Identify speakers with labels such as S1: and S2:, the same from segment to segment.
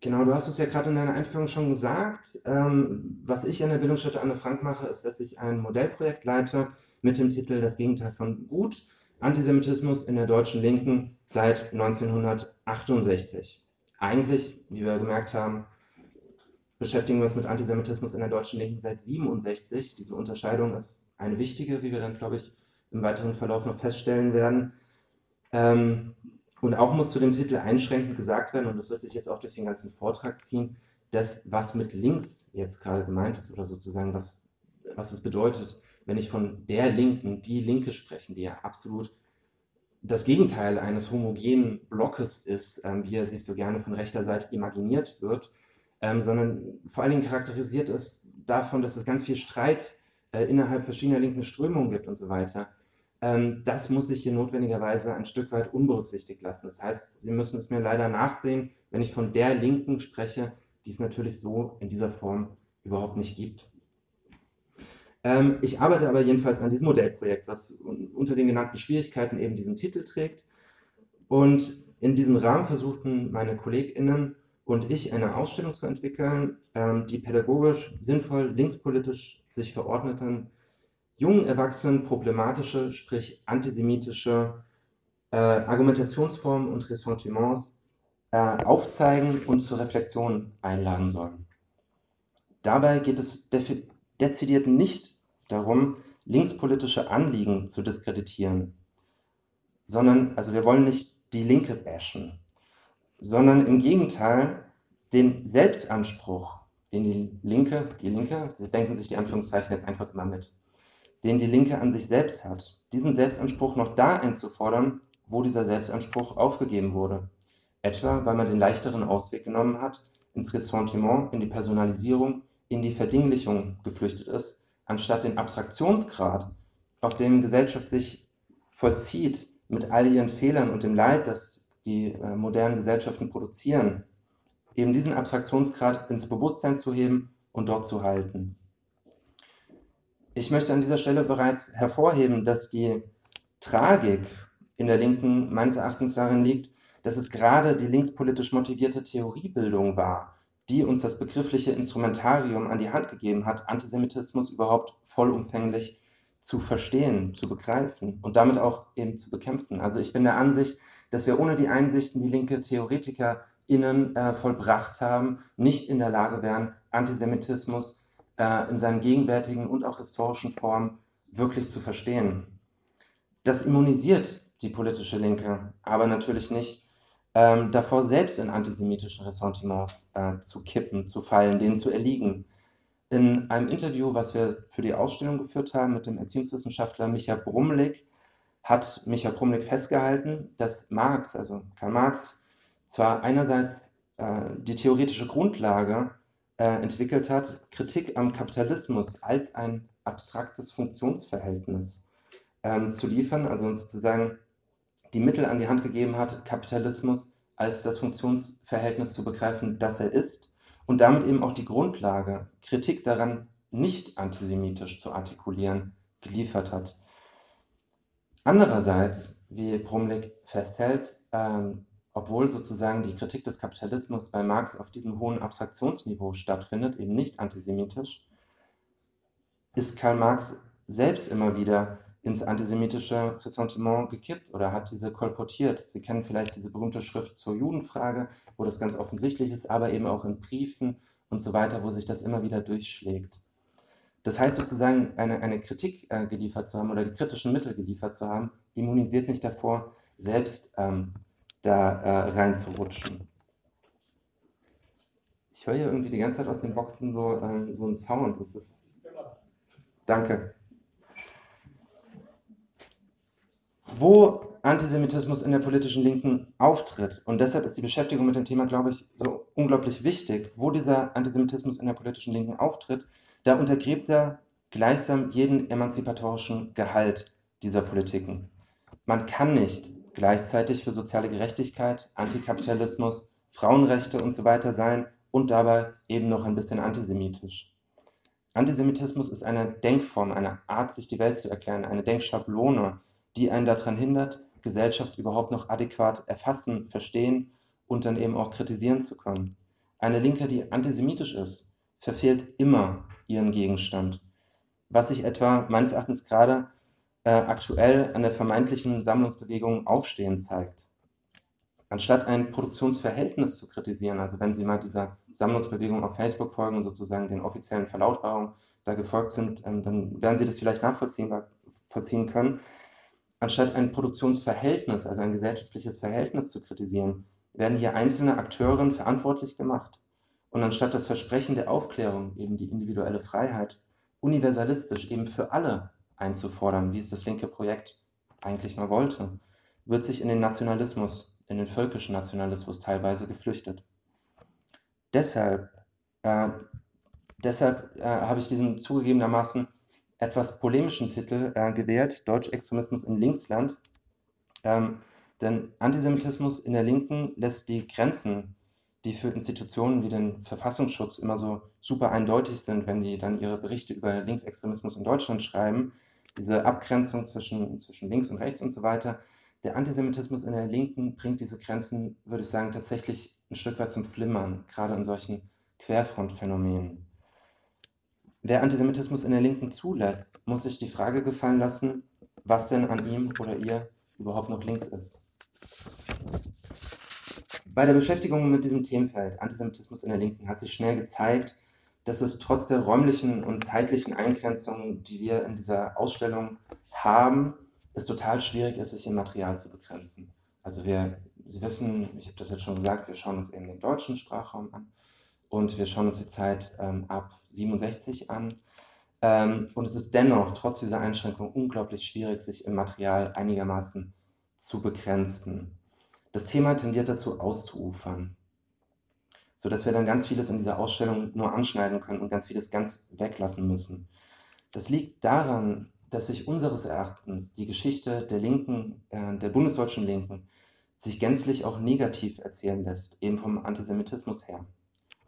S1: Genau, du hast es ja gerade in deiner Einführung schon gesagt. Ähm, was ich an der Bildungsstätte Anne Frank mache, ist, dass ich ein Modellprojekt leite mit dem Titel Das Gegenteil von Gut, Antisemitismus in der deutschen Linken seit 1968. Eigentlich, wie wir gemerkt haben, beschäftigen wir uns mit Antisemitismus in der deutschen Linken seit 67. Diese Unterscheidung ist eine wichtige, wie wir dann, glaube ich, im weiteren Verlauf noch feststellen werden. Ähm, und auch muss zu dem Titel einschränkend gesagt werden, und das wird sich jetzt auch durch den ganzen Vortrag ziehen, dass was mit links jetzt gerade gemeint ist oder sozusagen was, was es bedeutet, wenn ich von der Linken, die Linke sprechen, die ja absolut das Gegenteil eines homogenen Blockes ist, ähm, wie er sich so gerne von rechter Seite imaginiert wird, ähm, sondern vor allen Dingen charakterisiert ist davon, dass es ganz viel Streit äh, innerhalb verschiedener linken Strömungen gibt und so weiter. Ähm, das muss ich hier notwendigerweise ein Stück weit unberücksichtigt lassen. Das heißt, Sie müssen es mir leider nachsehen, wenn ich von der Linken spreche, die es natürlich so in dieser Form überhaupt nicht gibt. Ähm, ich arbeite aber jedenfalls an diesem Modellprojekt, was unter den genannten Schwierigkeiten eben diesen Titel trägt. Und in diesem Rahmen versuchten meine KollegInnen und ich eine Ausstellung zu entwickeln, ähm, die pädagogisch sinnvoll linkspolitisch sich verordneten jungen Erwachsenen problematische, sprich antisemitische äh, Argumentationsformen und Ressentiments äh, aufzeigen und zur Reflexion einladen sollen. Dabei geht es dezidiert nicht darum, linkspolitische Anliegen zu diskreditieren, sondern, also wir wollen nicht die Linke bashen, sondern im Gegenteil den Selbstanspruch, den die Linke, die Linke, Sie denken sich die Anführungszeichen jetzt einfach mal mit, den die Linke an sich selbst hat, diesen Selbstanspruch noch da einzufordern, wo dieser Selbstanspruch aufgegeben wurde. Etwa, weil man den leichteren Ausweg genommen hat, ins Ressentiment, in die Personalisierung, in die Verdinglichung geflüchtet ist, anstatt den Abstraktionsgrad, auf dem Gesellschaft sich vollzieht, mit all ihren Fehlern und dem Leid, das die äh, modernen Gesellschaften produzieren, eben diesen Abstraktionsgrad ins Bewusstsein zu heben und dort zu halten. Ich möchte an dieser Stelle bereits hervorheben, dass die Tragik in der Linken meines Erachtens darin liegt, dass es gerade die linkspolitisch motivierte Theoriebildung war, die uns das begriffliche Instrumentarium an die Hand gegeben hat, Antisemitismus überhaupt vollumfänglich zu verstehen, zu begreifen und damit auch eben zu bekämpfen. Also ich bin der Ansicht, dass wir ohne die Einsichten, die linke TheoretikerInnen äh, vollbracht haben, nicht in der Lage wären, Antisemitismus äh, in seinen gegenwärtigen und auch historischen Formen wirklich zu verstehen. Das immunisiert die politische Linke, aber natürlich nicht ähm, davor, selbst in antisemitische Ressentiments äh, zu kippen, zu fallen, denen zu erliegen. In einem Interview, was wir für die Ausstellung geführt haben mit dem Erziehungswissenschaftler Micha Brumlik, hat Micha Brumlik festgehalten, dass Marx, also Karl Marx, zwar einerseits äh, die theoretische Grundlage äh, entwickelt hat, Kritik am Kapitalismus als ein abstraktes Funktionsverhältnis ähm, zu liefern, also sozusagen die Mittel an die Hand gegeben hat, Kapitalismus als das Funktionsverhältnis zu begreifen, das er ist und damit eben auch die Grundlage, Kritik daran nicht antisemitisch zu artikulieren, geliefert hat. Andererseits, wie Brumlik festhält, ähm, obwohl sozusagen die Kritik des Kapitalismus bei Marx auf diesem hohen Abstraktionsniveau stattfindet, eben nicht antisemitisch, ist Karl Marx selbst immer wieder ins antisemitische Ressentiment gekippt oder hat diese kolportiert. Sie kennen vielleicht diese berühmte Schrift zur Judenfrage, wo das ganz offensichtlich ist, aber eben auch in Briefen und so weiter, wo sich das immer wieder durchschlägt. Das heißt sozusagen, eine, eine Kritik äh, geliefert zu haben oder die kritischen Mittel geliefert zu haben, immunisiert nicht davor, selbst ähm, da äh, reinzurutschen. Ich höre hier irgendwie die ganze Zeit aus den Boxen so, ähm, so einen Sound. Das ist. Danke. Wo Antisemitismus in der politischen Linken auftritt, und deshalb ist die Beschäftigung mit dem Thema, glaube ich, so unglaublich wichtig, wo dieser Antisemitismus in der politischen Linken auftritt, da untergräbt er gleichsam jeden emanzipatorischen Gehalt dieser Politiken. Man kann nicht gleichzeitig für soziale Gerechtigkeit, Antikapitalismus, Frauenrechte und so weiter sein und dabei eben noch ein bisschen antisemitisch. Antisemitismus ist eine Denkform, eine Art, sich die Welt zu erklären, eine Denkschablone, die einen daran hindert, Gesellschaft überhaupt noch adäquat erfassen, verstehen und dann eben auch kritisieren zu können. Eine Linke, die antisemitisch ist, verfehlt immer ihren Gegenstand. Was sich etwa meines Erachtens gerade äh, aktuell an der vermeintlichen Sammlungsbewegung Aufstehen zeigt. Anstatt ein Produktionsverhältnis zu kritisieren, also wenn Sie mal dieser Sammlungsbewegung auf Facebook folgen und sozusagen den offiziellen Verlautbarungen da gefolgt sind, ähm, dann werden Sie das vielleicht nachvollziehen können. Anstatt ein Produktionsverhältnis, also ein gesellschaftliches Verhältnis zu kritisieren, werden hier einzelne Akteurinnen verantwortlich gemacht. Und anstatt das Versprechen der Aufklärung, eben die individuelle Freiheit, universalistisch eben für alle einzufordern, wie es das linke Projekt eigentlich mal wollte, wird sich in den Nationalismus, in den völkischen Nationalismus teilweise geflüchtet. Deshalb, äh, deshalb äh, habe ich diesen zugegebenermaßen etwas polemischen Titel äh, gewählt, Deutschextremismus in Linksland. Ähm, denn Antisemitismus in der Linken lässt die Grenzen, die für Institutionen wie den Verfassungsschutz immer so super eindeutig sind, wenn die dann ihre Berichte über Linksextremismus in Deutschland schreiben, diese Abgrenzung zwischen, zwischen links und rechts und so weiter. Der Antisemitismus in der Linken bringt diese Grenzen, würde ich sagen, tatsächlich ein Stück weit zum Flimmern, gerade in solchen Querfrontphänomenen. Wer Antisemitismus in der Linken zulässt, muss sich die Frage gefallen lassen, was denn an ihm oder ihr überhaupt noch links ist. Bei der Beschäftigung mit diesem Themenfeld Antisemitismus in der Linken hat sich schnell gezeigt, dass es trotz der räumlichen und zeitlichen Eingrenzungen, die wir in dieser Ausstellung haben, es total schwierig ist, sich im Material zu begrenzen. Also wir, Sie wissen, ich habe das jetzt schon gesagt, wir schauen uns eben den deutschen Sprachraum an und wir schauen uns die Zeit ähm, ab 67 an. Ähm, und es ist dennoch, trotz dieser Einschränkung, unglaublich schwierig, sich im Material einigermaßen zu begrenzen. Das Thema tendiert dazu auszuufern, sodass wir dann ganz vieles in dieser Ausstellung nur anschneiden können und ganz vieles ganz weglassen müssen. Das liegt daran, dass sich unseres Erachtens die Geschichte der Linken, äh, der bundesdeutschen Linken, sich gänzlich auch negativ erzählen lässt, eben vom Antisemitismus her.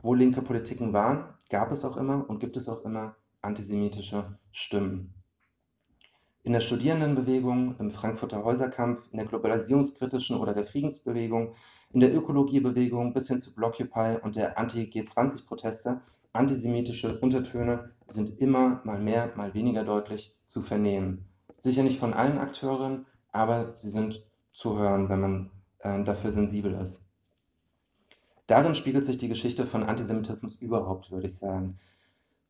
S1: Wo linke Politiken waren, gab es auch immer und gibt es auch immer antisemitische Stimmen. In der Studierendenbewegung, im Frankfurter Häuserkampf, in der globalisierungskritischen oder der Friedensbewegung, in der Ökologiebewegung bis hin zu Blockupy und der Anti-G20-Proteste, antisemitische Untertöne sind immer mal mehr, mal weniger deutlich zu vernehmen. Sicher nicht von allen Akteuren, aber sie sind zu hören, wenn man äh, dafür sensibel ist. Darin spiegelt sich die Geschichte von Antisemitismus überhaupt, würde ich sagen.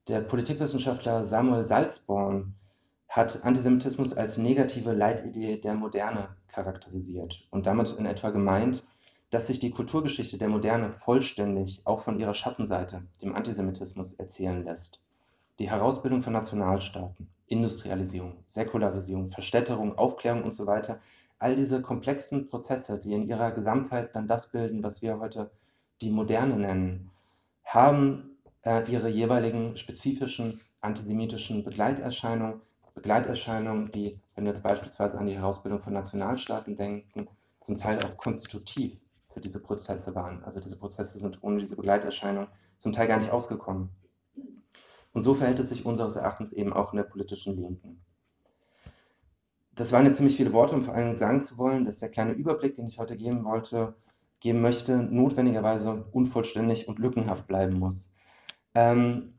S1: Der Politikwissenschaftler Samuel Salzborn hat Antisemitismus als negative Leitidee der Moderne charakterisiert und damit in etwa gemeint, dass sich die Kulturgeschichte der Moderne vollständig auch von ihrer Schattenseite, dem Antisemitismus, erzählen lässt. Die Herausbildung von Nationalstaaten, Industrialisierung, Säkularisierung, Verstädterung, Aufklärung und so weiter, all diese komplexen Prozesse, die in ihrer Gesamtheit dann das bilden, was wir heute die Moderne nennen, haben äh, ihre jeweiligen spezifischen antisemitischen Begleiterscheinungen, Begleiterscheinungen, die, wenn wir jetzt beispielsweise an die Herausbildung von Nationalstaaten denken, zum Teil auch konstitutiv für diese Prozesse waren. Also diese Prozesse sind ohne diese Begleiterscheinung zum Teil gar nicht ausgekommen. Und so verhält es sich unseres Erachtens eben auch in der politischen Linken. Das waren jetzt ziemlich viele Worte, um vor allem sagen zu wollen, dass der kleine Überblick, den ich heute geben wollte, geben möchte, notwendigerweise unvollständig und lückenhaft bleiben muss. Ähm,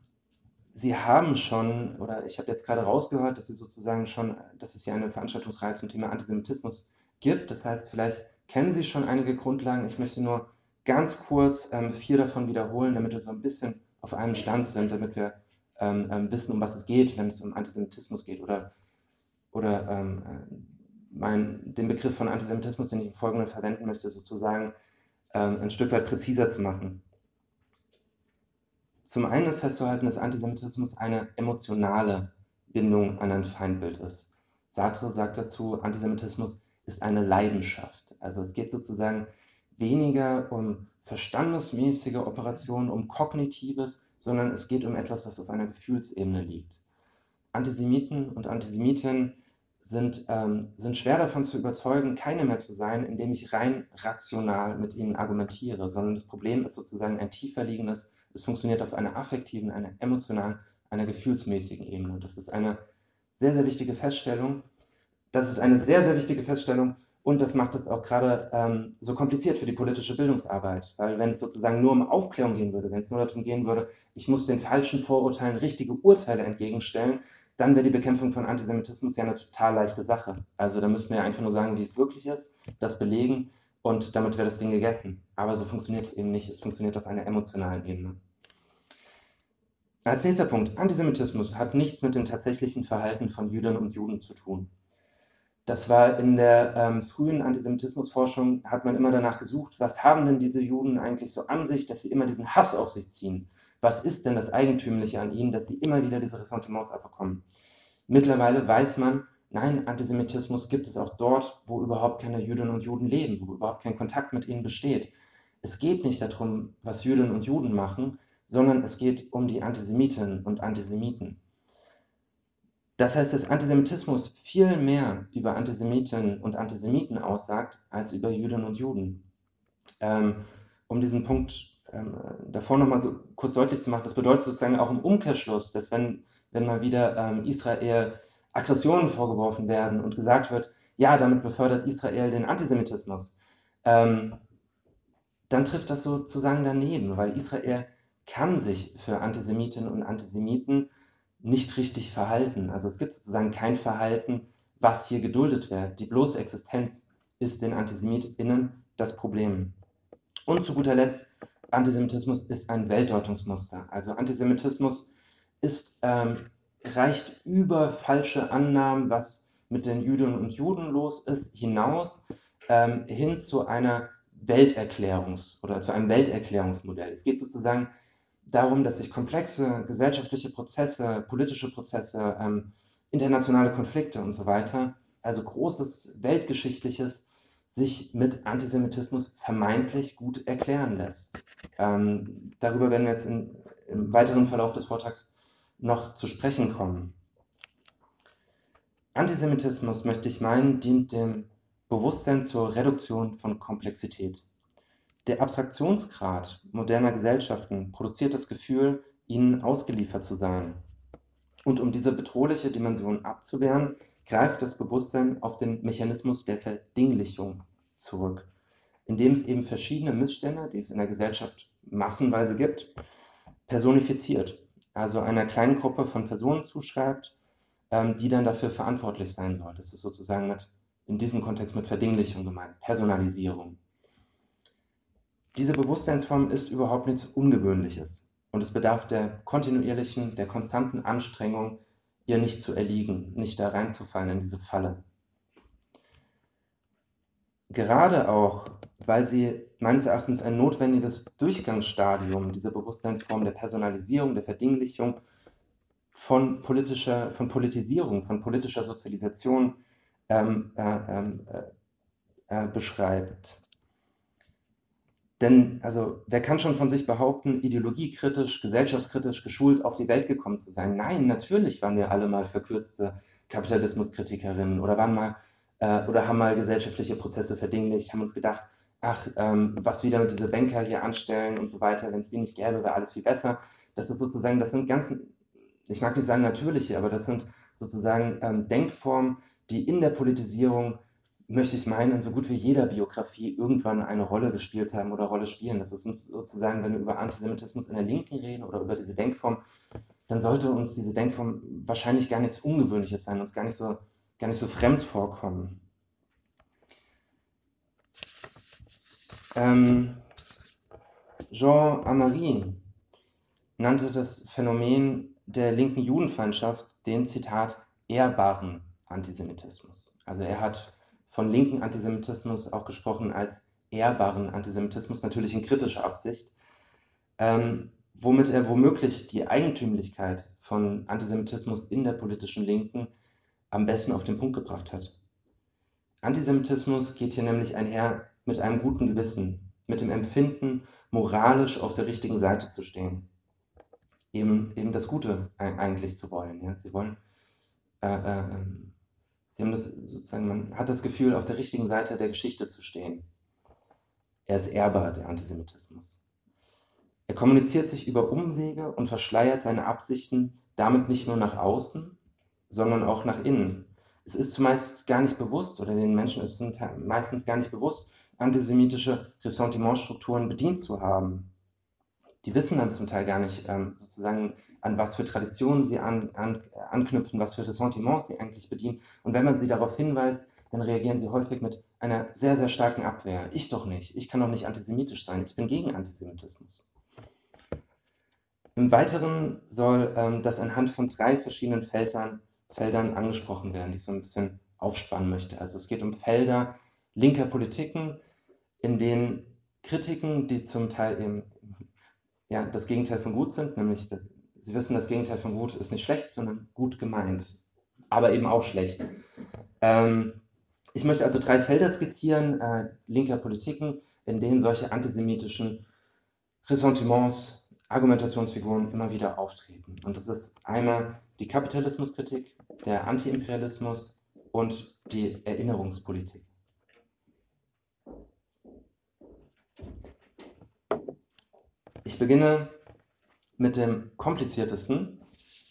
S1: Sie haben schon, oder ich habe jetzt gerade rausgehört, dass Sie sozusagen schon, dass es hier eine Veranstaltungsreihe zum Thema Antisemitismus gibt. Das heißt, vielleicht kennen Sie schon einige Grundlagen. Ich möchte nur ganz kurz ähm, vier davon wiederholen, damit wir so ein bisschen auf einem Stand sind, damit wir ähm, ähm wissen, um was es geht, wenn es um Antisemitismus geht. Oder, oder ähm, äh, mein, den Begriff von Antisemitismus, den ich im Folgenden verwenden möchte, sozusagen ähm, ein Stück weit präziser zu machen. Zum einen ist festzuhalten, dass Antisemitismus eine emotionale Bindung an ein Feindbild ist. Sartre sagt dazu, Antisemitismus ist eine Leidenschaft. Also es geht sozusagen weniger um verstandesmäßige Operationen, um kognitives, sondern es geht um etwas, was auf einer Gefühlsebene liegt. Antisemiten und Antisemitinnen sind, ähm, sind schwer davon zu überzeugen, keine mehr zu sein, indem ich rein rational mit ihnen argumentiere, sondern das Problem ist sozusagen ein tiefer liegendes, es funktioniert auf einer affektiven, einer emotionalen, einer gefühlsmäßigen Ebene. Das ist eine sehr, sehr wichtige Feststellung. Das ist eine sehr, sehr wichtige Feststellung, Und das macht es auch gerade ähm, so kompliziert für die politische Bildungsarbeit, weil wenn es sozusagen nur um Aufklärung gehen würde, wenn es nur darum gehen würde, ich muss den falschen Vorurteilen richtige Urteile entgegenstellen, dann wäre die Bekämpfung von Antisemitismus ja eine total leichte Sache. Also da müssten wir einfach nur sagen, wie es wirklich ist, das belegen und damit wäre das Ding gegessen. Aber so funktioniert es eben nicht. Es funktioniert auf einer emotionalen Ebene. Als nächster Punkt, Antisemitismus hat nichts mit dem tatsächlichen Verhalten von Jüdinnen und Juden zu tun. Das war in der ähm, frühen Antisemitismusforschung, hat man immer danach gesucht, was haben denn diese Juden eigentlich so an sich, dass sie immer diesen Hass auf sich ziehen? Was ist denn das Eigentümliche an ihnen, dass sie immer wieder diese Ressentiments abbekommen? Mittlerweile weiß man, nein, Antisemitismus gibt es auch dort, wo überhaupt keine Jüdinnen und Juden leben, wo überhaupt kein Kontakt mit ihnen besteht. Es geht nicht darum, was Jüdinnen und Juden machen, sondern es geht um die Antisemitinnen und Antisemiten. Das heißt, dass Antisemitismus viel mehr über Antisemitinnen und Antisemiten aussagt, als über Jüdinnen und Juden. Ähm, um diesen Punkt ähm, davor nochmal so kurz deutlich zu machen, das bedeutet sozusagen auch im Umkehrschluss, dass wenn, wenn mal wieder ähm, Israel Aggressionen vorgeworfen werden und gesagt wird, ja, damit befördert Israel den Antisemitismus, ähm, dann trifft das sozusagen daneben, weil Israel kann sich für Antisemitinnen und Antisemiten nicht richtig verhalten. Also es gibt sozusagen kein Verhalten, was hier geduldet wird. Die bloße Existenz ist den AntisemitInnen das Problem. Und zu guter Letzt, Antisemitismus ist ein Weltdeutungsmuster. Also Antisemitismus ist, ähm, reicht über falsche Annahmen, was mit den Jüdinnen und Juden los ist, hinaus ähm, hin zu einer Welterklärungs- oder zu einem Welterklärungsmodell. Es geht sozusagen darum, dass sich komplexe gesellschaftliche Prozesse, politische Prozesse, ähm, internationale Konflikte und so weiter, also großes weltgeschichtliches, sich mit Antisemitismus vermeintlich gut erklären lässt. Ähm, darüber werden wir jetzt in, im weiteren Verlauf des Vortrags noch zu sprechen kommen. Antisemitismus, möchte ich meinen, dient dem Bewusstsein zur Reduktion von Komplexität. Der Abstraktionsgrad moderner Gesellschaften produziert das Gefühl, ihnen ausgeliefert zu sein. Und um diese bedrohliche Dimension abzuwehren, greift das Bewusstsein auf den Mechanismus der Verdinglichung zurück, indem es eben verschiedene Missstände, die es in der Gesellschaft massenweise gibt, personifiziert, also einer kleinen Gruppe von Personen zuschreibt, ähm, die dann dafür verantwortlich sein soll. Das ist sozusagen mit, in diesem Kontext mit Verdinglichung gemeint, Personalisierung. Diese Bewusstseinsform ist überhaupt nichts Ungewöhnliches und es bedarf der kontinuierlichen, der konstanten Anstrengung, ihr nicht zu erliegen, nicht da reinzufallen in diese Falle. Gerade auch, weil sie meines Erachtens ein notwendiges Durchgangsstadium dieser Bewusstseinsform der Personalisierung, der Verdinglichung von politischer, von Politisierung, von politischer Sozialisation ähm, äh, ähm, äh, äh, beschreibt. Denn, also, wer kann schon von sich behaupten, ideologiekritisch, gesellschaftskritisch geschult auf die Welt gekommen zu sein? Nein, natürlich waren wir alle mal verkürzte Kapitalismuskritikerinnen oder waren mal äh, oder haben mal gesellschaftliche Prozesse verdinglicht, haben uns gedacht, ach, ähm, was wieder diese Banker hier anstellen und so weiter, wenn es die nicht gäbe, wäre alles viel besser. Das ist sozusagen, das sind ganz, ich mag nicht sagen natürliche, aber das sind sozusagen ähm, Denkformen, die in der Politisierung möchte ich meinen, in so gut wie jeder Biografie irgendwann eine Rolle gespielt haben oder Rolle spielen. Das ist uns sozusagen, wenn wir über Antisemitismus in der Linken reden oder über diese Denkform, dann sollte uns diese Denkform wahrscheinlich gar nichts Ungewöhnliches sein, uns gar nicht so, gar nicht so fremd vorkommen. Ähm, Jean Amary nannte das Phänomen der linken Judenfeindschaft den Zitat ehrbaren Antisemitismus. Also er hat von linken Antisemitismus auch gesprochen als ehrbaren Antisemitismus, natürlich in kritischer Absicht, ähm, womit er womöglich die Eigentümlichkeit von Antisemitismus in der politischen Linken am besten auf den Punkt gebracht hat. Antisemitismus geht hier nämlich einher mit einem guten Gewissen, mit dem Empfinden, moralisch auf der richtigen Seite zu stehen. Eben, eben das Gute eigentlich zu wollen. Ja? Sie wollen äh, äh, ähm, Sie haben das sozusagen, man hat das Gefühl, auf der richtigen Seite der Geschichte zu stehen. Er ist ehrbar, der Antisemitismus. Er kommuniziert sich über Umwege und verschleiert seine Absichten damit nicht nur nach außen, sondern auch nach innen. es ist zumeist gar nicht bewusst oder den Menschen ist es meistens gar nicht bewusst, antisemitische Ressentimentstrukturen bedient zu haben. Die wissen dann zum Teil gar nicht ähm, sozusagen, an was für Traditionen sie an, an, anknüpfen, was für Ressentiments sie eigentlich bedienen. Und wenn man sie darauf hinweist, dann reagieren sie häufig mit einer sehr, sehr starken Abwehr. Ich doch nicht. Ich kann doch nicht antisemitisch sein. Ich bin gegen Antisemitismus. Im Weiteren soll ähm, das anhand von drei verschiedenen Feldern, Feldern angesprochen werden, die ich so ein bisschen aufspannen möchte. Also es geht um Felder linker Politiken, in denen Kritiken, die zum Teil eben ja, das Gegenteil von gut sind, nämlich Sie wissen, das Gegenteil von gut ist nicht schlecht, sondern gut gemeint, aber eben auch schlecht. Ähm, ich möchte also drei Felder skizzieren, äh, linker Politiken, in denen solche antisemitischen Ressentiments, Argumentationsfiguren immer wieder auftreten. Und das ist einmal die Kapitalismuskritik, der Antiimperialismus und die Erinnerungspolitik. Ich beginne mit dem kompliziertesten.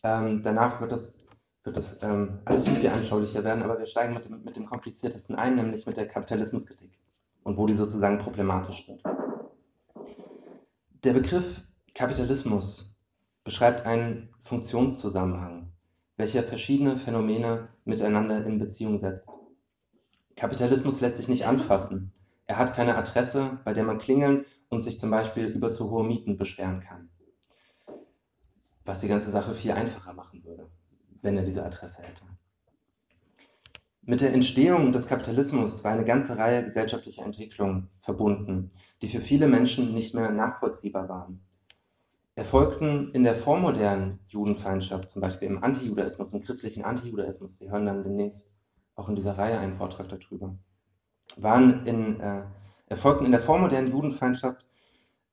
S1: Ähm, danach wird es wird das ähm, alles viel, viel anschaulicher werden, aber wir steigen mit dem, mit dem kompliziertesten ein, nämlich mit der Kapitalismuskritik und wo die sozusagen problematisch wird. Der Begriff Kapitalismus beschreibt einen Funktionszusammenhang, welcher verschiedene Phänomene miteinander in Beziehung setzt. Kapitalismus lässt sich nicht anfassen. Er hat keine Adresse, bei der man klingeln und sich zum Beispiel über zu hohe Mieten beschweren kann. Was die ganze Sache viel einfacher machen würde wenn er diese Adresse hätte. Mit der Entstehung des Kapitalismus war eine ganze Reihe gesellschaftlicher Entwicklungen verbunden, die für viele Menschen nicht mehr nachvollziehbar waren. Erfolgten in der vormodernen Judenfeindschaft, zum Beispiel im Antijudaismus, im christlichen Antijudaismus, Sie hören dann demnächst auch in dieser Reihe einen Vortrag darüber, waren in, äh, erfolgten in der vormodernen Judenfeindschaft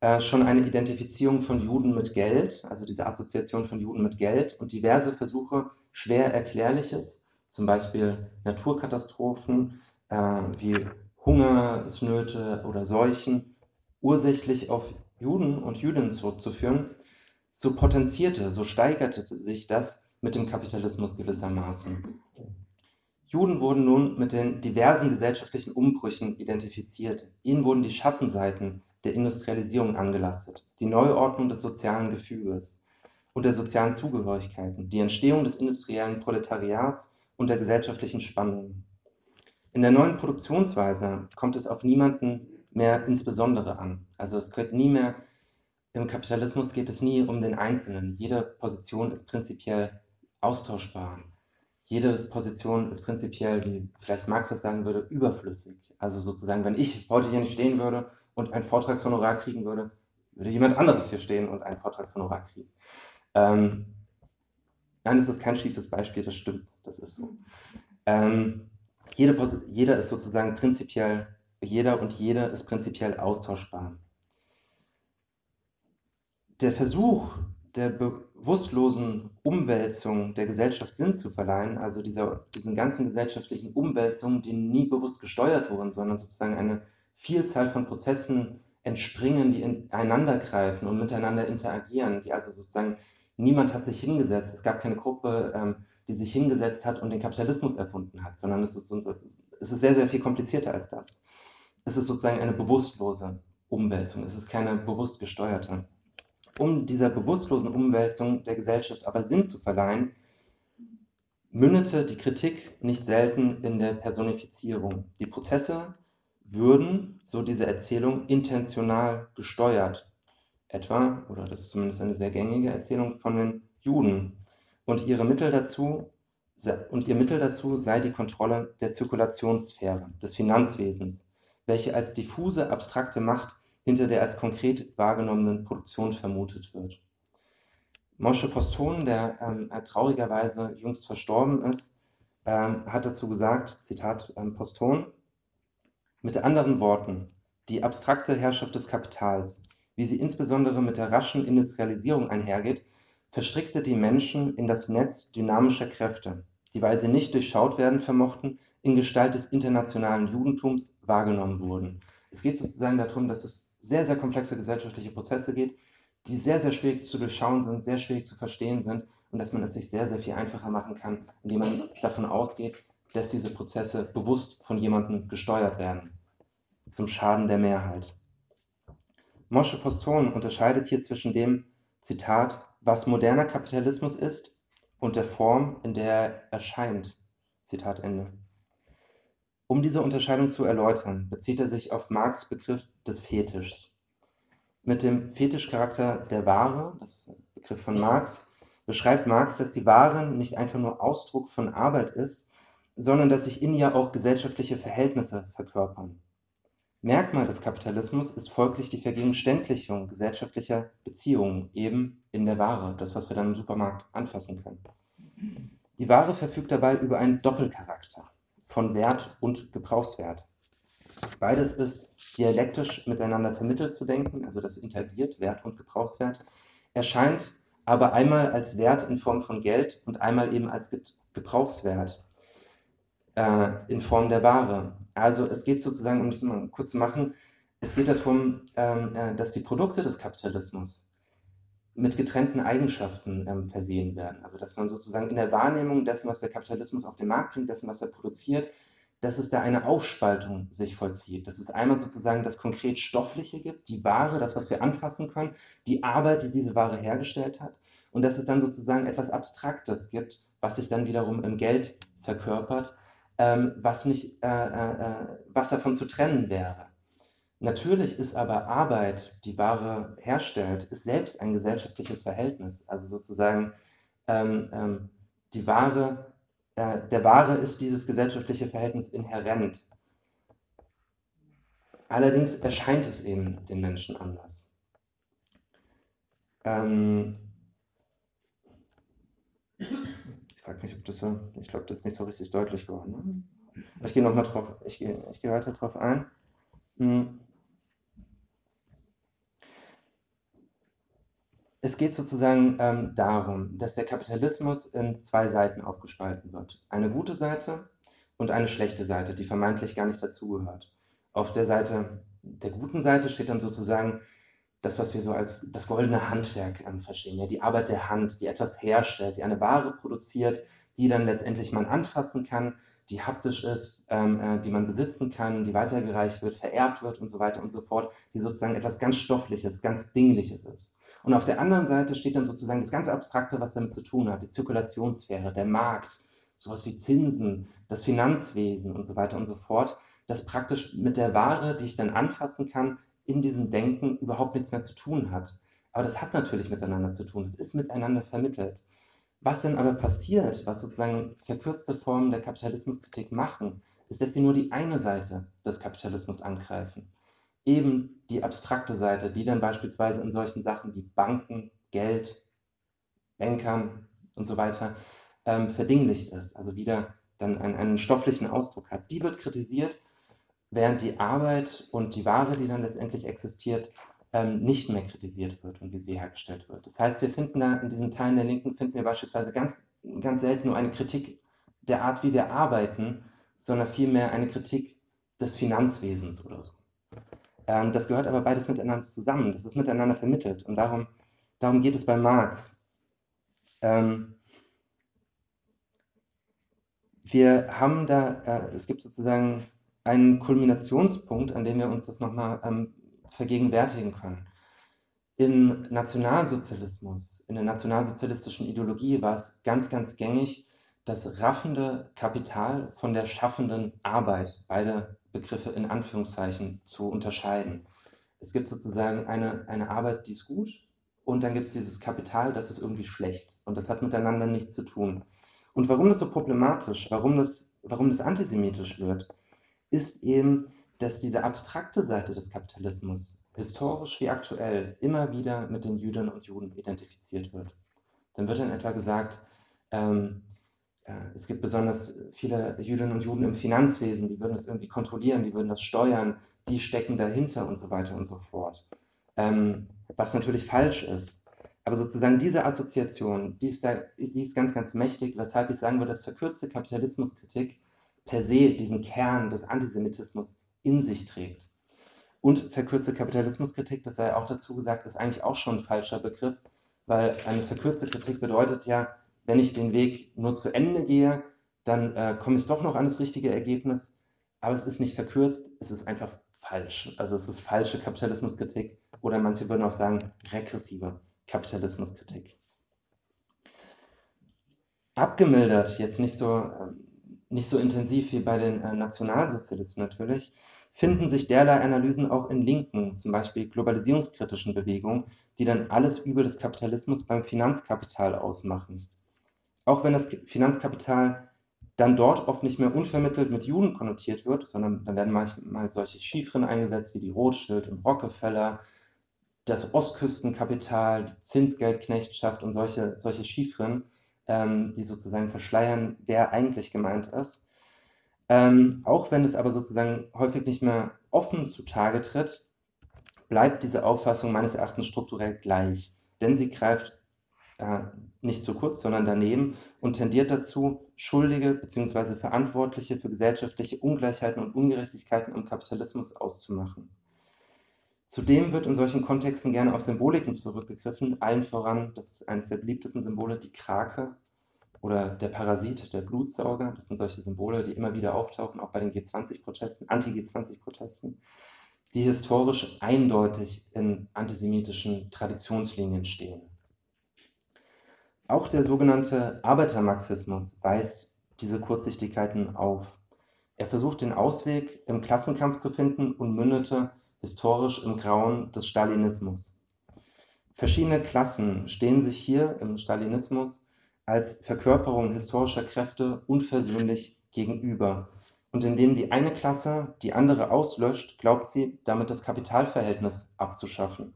S1: äh, schon eine Identifizierung von Juden mit Geld, also diese Assoziation von Juden mit Geld und diverse Versuche, schwer Erklärliches, zum Beispiel Naturkatastrophen äh, wie Hungersnöte oder Seuchen, ursächlich auf Juden und Jüdinnen zurückzuführen, so potenzierte, so steigerte sich das mit dem Kapitalismus gewissermaßen. Juden wurden nun mit den diversen gesellschaftlichen Umbrüchen identifiziert. Ihnen wurden die Schattenseiten der Industrialisierung angelastet, die Neuordnung des sozialen Gefüges und der sozialen Zugehörigkeiten, die Entstehung des industriellen Proletariats und der gesellschaftlichen Spannungen. In der neuen Produktionsweise kommt es auf niemanden mehr insbesondere an. Also es wird nie mehr, im Kapitalismus geht es nie um den Einzelnen. Jede Position ist prinzipiell austauschbar. Jede Position ist prinzipiell, wie vielleicht Marx das sagen würde, überflüssig. Also sozusagen, wenn ich heute hier nicht stehen würde und ein Vortragshonorar kriegen würde, würde jemand anderes hier stehen und ein Vortragshonorar kriegen. Ähm, nein, das ist kein schiefes Beispiel, das stimmt, das ist so. Ähm, jede, jeder ist sozusagen prinzipiell, jeder und jede ist prinzipiell austauschbar. Der Versuch der bewusstlosen Umwälzung der Gesellschaft Sinn zu verleihen, also dieser, diesen ganzen gesellschaftlichen Umwälzungen, die nie bewusst gesteuert wurden, sondern sozusagen eine Vielzahl von Prozessen entspringen, die ineinander greifen und miteinander interagieren, die also sozusagen niemand hat sich hingesetzt, es gab keine Gruppe, ähm, die sich hingesetzt hat und den Kapitalismus erfunden hat, sondern es ist, es ist sehr, sehr viel komplizierter als das. Es ist sozusagen eine bewusstlose Umwälzung, es ist keine bewusst gesteuerte. Um dieser bewusstlosen Umwälzung der Gesellschaft aber Sinn zu verleihen, mündete die Kritik nicht selten in der Personifizierung. Die Prozesse würden, so diese Erzählung, intentional gesteuert. Etwa, oder das ist zumindest eine sehr gängige Erzählung von den Juden. Und ihre Mittel dazu, und ihr Mittel dazu sei die Kontrolle der Zirkulationssphäre, des Finanzwesens, welche als diffuse, abstrakte Macht hinter der als konkret wahrgenommenen Produktion vermutet wird. Moshe Poston, der ähm, traurigerweise jüngst verstorben ist, ähm, hat dazu gesagt, Zitat ähm, Poston, mit anderen Worten, die abstrakte Herrschaft des Kapitals, wie sie insbesondere mit der raschen Industrialisierung einhergeht, verstrickte die Menschen in das Netz dynamischer Kräfte, die, weil sie nicht durchschaut werden vermochten, in Gestalt des internationalen Judentums wahrgenommen wurden. Es geht sozusagen darum, dass es sehr, sehr komplexe gesellschaftliche Prozesse gibt, die sehr, sehr schwierig zu durchschauen sind, sehr schwierig zu verstehen sind und dass man es sich sehr, sehr viel einfacher machen kann, indem man davon ausgeht, dass diese Prozesse bewusst von jemandem gesteuert werden, zum Schaden der Mehrheit. Moshe Poston unterscheidet hier zwischen dem, Zitat, was moderner Kapitalismus ist und der Form, in der er erscheint. Zitat Ende. Um diese Unterscheidung zu erläutern, bezieht er sich auf Marx' Begriff des Fetischs. Mit dem Fetischcharakter der Ware, das ist ein Begriff von Marx, beschreibt Marx, dass die Ware nicht einfach nur Ausdruck von Arbeit ist, sondern dass sich in ihr auch gesellschaftliche Verhältnisse verkörpern. Merkmal des Kapitalismus ist folglich die Vergegenständlichung gesellschaftlicher Beziehungen eben in der Ware, das, was wir dann im Supermarkt anfassen können. Die Ware verfügt dabei über einen Doppelcharakter von Wert und Gebrauchswert. Beides ist dialektisch miteinander vermittelt zu denken, also das interagiert, Wert und Gebrauchswert, erscheint aber einmal als Wert in Form von Geld und einmal eben als Gebrauchswert äh, in Form der Ware. Also es geht sozusagen, um das mal kurz zu machen, es geht darum, ähm, äh, dass die Produkte des Kapitalismus mit getrennten Eigenschaften ähm, versehen werden. Also dass man sozusagen in der Wahrnehmung dessen, was der Kapitalismus auf den Markt bringt, dessen, was er produziert, dass es da eine Aufspaltung sich vollzieht. Dass es einmal sozusagen das konkret Stoffliche gibt, die Ware, das, was wir anfassen können, die Arbeit, die diese Ware hergestellt hat. Und dass es dann sozusagen etwas Abstraktes gibt, was sich dann wiederum im Geld verkörpert, ähm, was, nicht, äh, äh, äh, was davon zu trennen wäre. Natürlich ist aber Arbeit, die Ware herstellt, ist selbst ein gesellschaftliches Verhältnis. Also sozusagen ähm, ähm, die Ware, äh, der Ware ist dieses gesellschaftliche Verhältnis inhärent. Allerdings erscheint es eben den Menschen anders. Ähm, frage mich, ob das so, ich glaube, das ist nicht so richtig deutlich geworden. Ne? Ich gehe nochmal drauf, ich gehe, ich gehe weiter drauf ein. Hm. Es geht sozusagen ähm, darum, dass der Kapitalismus in zwei Seiten aufgespalten wird. Eine gute Seite und eine schlechte Seite, die vermeintlich gar nicht dazugehört. Auf der Seite der guten Seite steht dann sozusagen das, was wir so als das goldene Handwerk ähm, verstehen, ja, die Arbeit der Hand, die etwas herstellt, die eine Ware produziert, die dann letztendlich man anfassen kann, die haptisch ist, ähm, äh, die man besitzen kann, die weitergereicht wird, vererbt wird und so weiter und so fort, die sozusagen etwas ganz Stoffliches, ganz Dingliches ist. Und auf der anderen Seite steht dann sozusagen das ganz Abstrakte, was damit zu tun hat, die Zirkulationssphäre, der Markt, sowas wie Zinsen, das Finanzwesen und so weiter und so fort, das praktisch mit der Ware, die ich dann anfassen kann, in diesem Denken überhaupt nichts mehr zu tun hat. Aber das hat natürlich miteinander zu tun. Es ist miteinander vermittelt. Was denn aber passiert, was sozusagen verkürzte Formen der Kapitalismuskritik machen, ist, dass sie nur die eine Seite des Kapitalismus angreifen. Eben die abstrakte Seite, die dann beispielsweise in solchen Sachen wie Banken, Geld, Bankern und so weiter ähm, verdinglicht ist, also wieder dann einen, einen stofflichen Ausdruck hat. Die wird kritisiert, während die Arbeit und die Ware, die dann letztendlich existiert, ähm, nicht mehr kritisiert wird und wie sie hergestellt wird. Das heißt, wir finden da in diesen Teilen der Linken, finden wir beispielsweise ganz, ganz selten nur eine Kritik der Art, wie wir arbeiten, sondern vielmehr eine Kritik des Finanzwesens oder so. Ähm, das gehört aber beides miteinander zusammen, das ist miteinander vermittelt und darum, darum geht es bei Marx. Ähm, wir haben da, äh, es gibt sozusagen einen Kulminationspunkt, an dem wir uns das nochmal ähm, vergegenwärtigen können. Im Nationalsozialismus, in der nationalsozialistischen Ideologie war es ganz, ganz gängig, das raffende Kapital von der schaffenden Arbeit, beide Begriffe in Anführungszeichen, zu unterscheiden. Es gibt sozusagen eine, eine Arbeit, die ist gut, und dann gibt es dieses Kapital, das ist irgendwie schlecht. Und das hat miteinander nichts zu tun. Und warum das so problematisch, warum das, warum das antisemitisch wird, ist eben, dass diese abstrakte Seite des Kapitalismus, historisch wie aktuell, immer wieder mit den Jüdinnen und Juden identifiziert wird. Dann wird dann etwa gesagt, ähm, äh, es gibt besonders viele Jüdinnen und Juden im Finanzwesen, die würden das irgendwie kontrollieren, die würden das steuern, die stecken dahinter und so weiter und so fort. Ähm, was natürlich falsch ist. Aber sozusagen diese Assoziation, die ist, da, die ist ganz, ganz mächtig, weshalb ich sagen würde, dass verkürzte Kapitalismuskritik per se diesen Kern des Antisemitismus in sich trägt. Und verkürzte Kapitalismuskritik, das sei auch dazu gesagt, ist eigentlich auch schon ein falscher Begriff, weil eine verkürzte Kritik bedeutet ja, wenn ich den Weg nur zu Ende gehe, dann äh, komme ich doch noch an das richtige Ergebnis, aber es ist nicht verkürzt, es ist einfach falsch. Also es ist falsche Kapitalismuskritik oder manche würden auch sagen regressive Kapitalismuskritik. Abgemildert, jetzt nicht so, ähm, nicht so intensiv wie bei den äh, Nationalsozialisten natürlich, finden sich derlei Analysen auch in linken, zum Beispiel globalisierungskritischen Bewegungen, die dann alles über des Kapitalismus beim Finanzkapital ausmachen. Auch wenn das Finanzkapital dann dort oft nicht mehr unvermittelt mit Juden konnotiert wird, sondern dann werden manchmal solche Chiffren eingesetzt wie die Rothschild und Rockefeller, das Ostküstenkapital, die Zinsgeldknechtschaft und solche, solche Chiffren, ähm, die sozusagen verschleiern, wer eigentlich gemeint ist. Ähm, auch wenn es aber sozusagen häufig nicht mehr offen zutage tritt, bleibt diese Auffassung meines Erachtens strukturell gleich, denn sie greift äh, nicht zu kurz, sondern daneben und tendiert dazu, Schuldige bzw. Verantwortliche für gesellschaftliche Ungleichheiten und Ungerechtigkeiten im Kapitalismus auszumachen. Zudem wird in solchen Kontexten gerne auf Symboliken zurückgegriffen, allen voran, das ist eines der beliebtesten Symbole, die Krake oder der Parasit, der Blutsauger. Das sind solche Symbole, die immer wieder auftauchen, auch bei den G20-Protesten, Anti-G20-Protesten, die historisch eindeutig in antisemitischen Traditionslinien stehen. Auch der sogenannte Arbeitermarxismus weist diese Kurzsichtigkeiten auf. Er versucht den Ausweg im Klassenkampf zu finden und mündete historisch im Grauen des Stalinismus. Verschiedene Klassen stehen sich hier im Stalinismus als Verkörperung historischer Kräfte unversöhnlich gegenüber. Und indem die eine Klasse die andere auslöscht, glaubt sie, damit das Kapitalverhältnis abzuschaffen.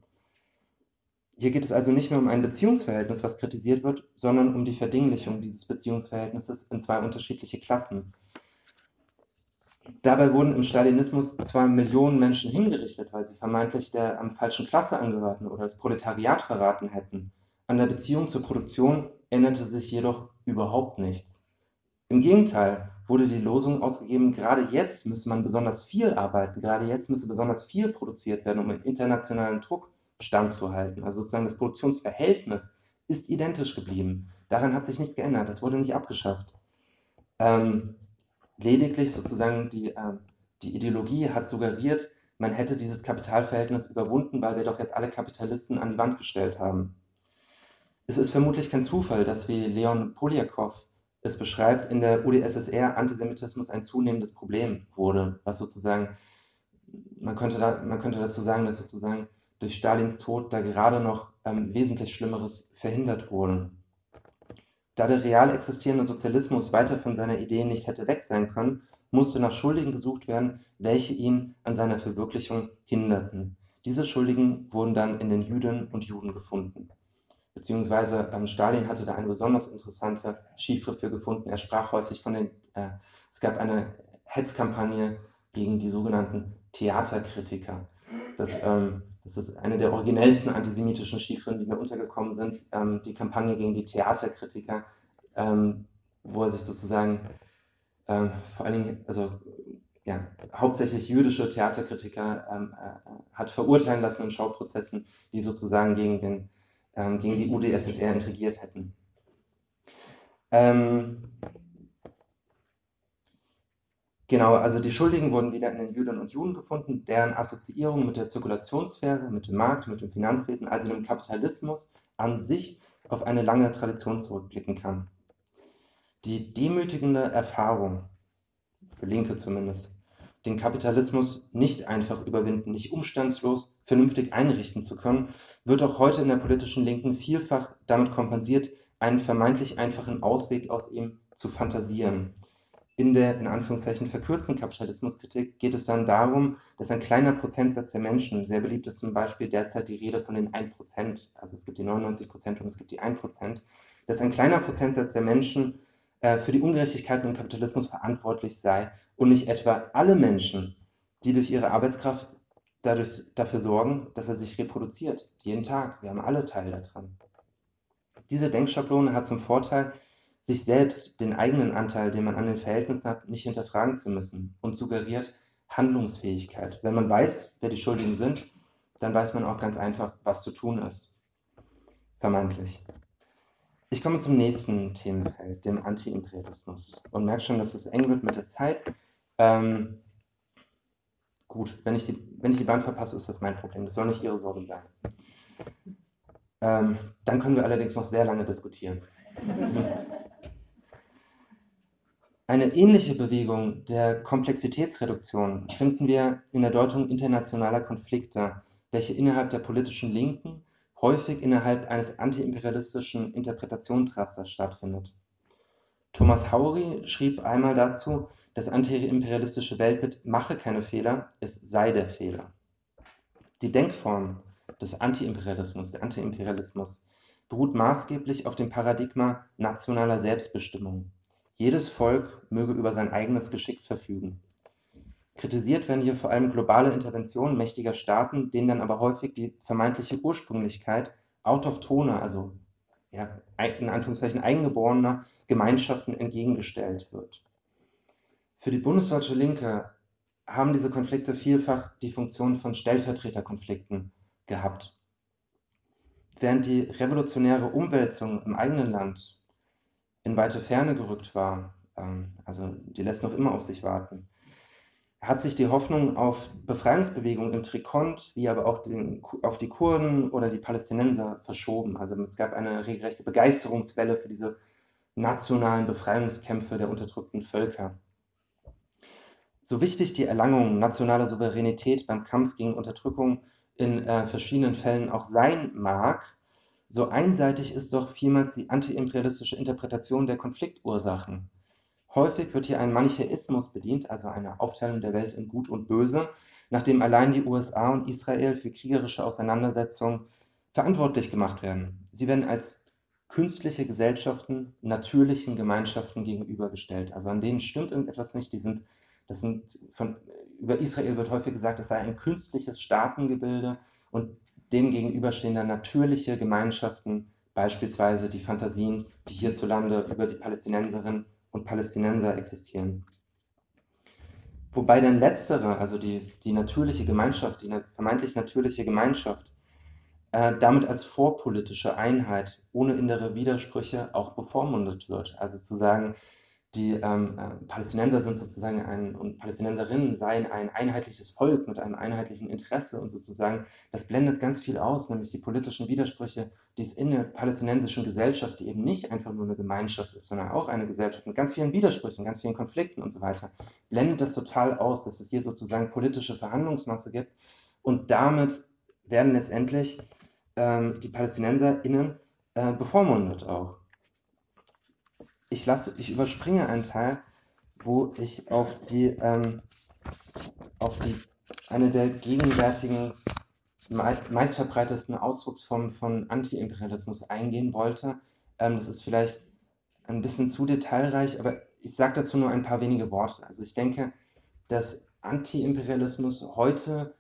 S1: Hier geht es also nicht mehr um ein Beziehungsverhältnis, was kritisiert wird, sondern um die Verdinglichung dieses Beziehungsverhältnisses in zwei unterschiedliche Klassen. Dabei wurden im Stalinismus zwar Millionen Menschen hingerichtet, weil sie vermeintlich der am falschen Klasse angehörten oder das Proletariat verraten hätten. An der Beziehung zur Produktion änderte sich jedoch überhaupt nichts. Im Gegenteil wurde die Losung ausgegeben, gerade jetzt müsse man besonders viel arbeiten, gerade jetzt müsse besonders viel produziert werden, um internationalen Druck standzuhalten. Also sozusagen das Produktionsverhältnis ist identisch geblieben. Daran hat sich nichts geändert. Das wurde nicht abgeschafft. Ähm, lediglich sozusagen die, äh, die Ideologie hat suggeriert, man hätte dieses Kapitalverhältnis überwunden, weil wir doch jetzt alle Kapitalisten an die Wand gestellt haben. Es ist vermutlich kein Zufall, dass wie Leon Poliakow es beschreibt, in der UdSSR Antisemitismus ein zunehmendes Problem wurde, was sozusagen, man könnte, da, man könnte dazu sagen, dass sozusagen durch Stalins Tod da gerade noch ähm, wesentlich Schlimmeres verhindert wurde. Da der real existierende Sozialismus weiter von seiner Idee nicht hätte weg sein können, musste nach Schuldigen gesucht werden, welche ihn an seiner Verwirklichung hinderten. Diese Schuldigen wurden dann in den Jüdinnen und Juden gefunden. Beziehungsweise ähm, Stalin hatte da eine besonders interessante Chiffre für gefunden. Er sprach häufig von den, äh, es gab eine Hetzkampagne gegen die sogenannten Theaterkritiker. Das ähm, das ist eine der originellsten antisemitischen Chiffren, die mir untergekommen sind, ähm, die Kampagne gegen die Theaterkritiker, ähm, wo er sich sozusagen ähm, vor allen Dingen, also ja, hauptsächlich jüdische Theaterkritiker ähm, äh, hat verurteilen lassen in Schauprozessen, die sozusagen gegen, den, ähm, gegen die UdSSR intrigiert hätten. Ähm, Genau, also die Schuldigen wurden wieder in den Jüdinnen und Juden gefunden, deren Assoziierung mit der Zirkulationssphäre, mit dem Markt, mit dem Finanzwesen, also dem Kapitalismus an sich auf eine lange Tradition zurückblicken kann. Die demütigende Erfahrung, für Linke zumindest, den Kapitalismus nicht einfach überwinden, nicht umstandslos vernünftig einrichten zu können, wird auch heute in der politischen Linken vielfach damit kompensiert, einen vermeintlich einfachen Ausweg aus ihm zu fantasieren in der in Anführungszeichen verkürzten Kapitalismuskritik geht es dann darum, dass ein kleiner Prozentsatz der Menschen, sehr beliebt ist zum Beispiel derzeit die Rede von den 1%, also es gibt die 99% und es gibt die 1%, dass ein kleiner Prozentsatz der Menschen äh, für die Ungerechtigkeiten im Kapitalismus verantwortlich sei und nicht etwa alle Menschen, die durch ihre Arbeitskraft dadurch, dafür sorgen, dass er sich reproduziert, jeden Tag. Wir haben alle Teil daran. Diese Denkschablone hat zum Vorteil, sich selbst den eigenen Anteil, den man an den Verhältnissen hat, nicht hinterfragen zu müssen und suggeriert Handlungsfähigkeit. Wenn man weiß, wer die Schuldigen sind, dann weiß man auch ganz einfach, was zu tun ist. Vermeintlich. Ich komme zum nächsten Themenfeld, dem Anti-Imperialismus. Und merke schon, dass es eng wird mit der Zeit. Ähm, gut, wenn ich, die, wenn ich die Bahn verpasse, ist das mein Problem. Das soll nicht Ihre Sorge sein. Ähm, dann können wir allerdings noch sehr lange diskutieren. Eine ähnliche Bewegung der Komplexitätsreduktion finden wir in der Deutung internationaler Konflikte, welche innerhalb der politischen Linken häufig innerhalb eines antiimperialistischen Interpretationsrasters stattfindet. Thomas Haury schrieb einmal dazu, das antiimperialistische Weltbild mache keine Fehler, es sei der Fehler. Die Denkform des Antiimperialismus, der Antiimperialismus, beruht maßgeblich auf dem Paradigma nationaler Selbstbestimmung. Jedes Volk möge über sein eigenes Geschick verfügen. Kritisiert werden hier vor allem globale Interventionen mächtiger Staaten, denen dann aber häufig die vermeintliche Ursprünglichkeit autochthoner, also ja, in Anführungszeichen eingeborener Gemeinschaften entgegengestellt wird. Für die bundesdeutsche Linke haben diese Konflikte vielfach die Funktion von Stellvertreterkonflikten gehabt. Während die revolutionäre Umwälzung im eigenen Land in weite Ferne gerückt war, ähm, also die lässt noch immer auf sich warten, hat sich die Hoffnung auf Befreiungsbewegungen im Trikont, wie aber auch den, auf die Kurden oder die Palästinenser verschoben. Also es gab eine regelrechte Begeisterungswelle für diese nationalen Befreiungskämpfe der unterdrückten Völker. So wichtig die Erlangung nationaler Souveränität beim Kampf gegen Unterdrückung in äh, verschiedenen Fällen auch sein mag, so einseitig ist doch vielmals die antiimperialistische Interpretation der Konfliktursachen. Häufig wird hier ein Manichäismus bedient, also eine Aufteilung der Welt in Gut und Böse, nachdem allein die USA und Israel für kriegerische Auseinandersetzungen verantwortlich gemacht werden. Sie werden als künstliche Gesellschaften natürlichen Gemeinschaften gegenübergestellt. Also an denen stimmt irgendetwas nicht. Die sind, das sind von, über Israel wird häufig gesagt, es sei ein künstliches Staatengebilde und dem gegenüber stehen dann natürliche Gemeinschaften, beispielsweise die Fantasien, die hierzulande über die Palästinenserin und Palästinenser existieren. Wobei dann letztere, also die, die natürliche Gemeinschaft, die vermeintlich natürliche Gemeinschaft, äh, damit als vorpolitische Einheit ohne innere Widersprüche auch bevormundet wird. Also zu sagen, die ähm, äh, Palästinenser sind sozusagen ein, und Palästinenserinnen seien ein einheitliches Volk mit einem einheitlichen Interesse und sozusagen, das blendet ganz viel aus, nämlich die politischen Widersprüche, die es in der palästinensischen Gesellschaft, die eben nicht einfach nur eine Gemeinschaft ist, sondern auch eine Gesellschaft mit ganz vielen Widersprüchen, ganz vielen Konflikten und so weiter, blendet das total aus, dass es hier sozusagen politische Verhandlungsmasse gibt. Und damit werden letztendlich ähm, die PalästinenserInnen äh, bevormundet auch ich lasse, ich überspringe einen Teil, wo ich auf die, ähm, auf die, eine der gegenwärtigen meistverbreitetsten Ausdrucksformen von Anti-Imperialismus eingehen wollte. Ähm, das ist vielleicht ein bisschen zu detailreich, aber ich sage dazu nur ein paar wenige Worte. Also ich denke, dass Anti-Imperialismus heute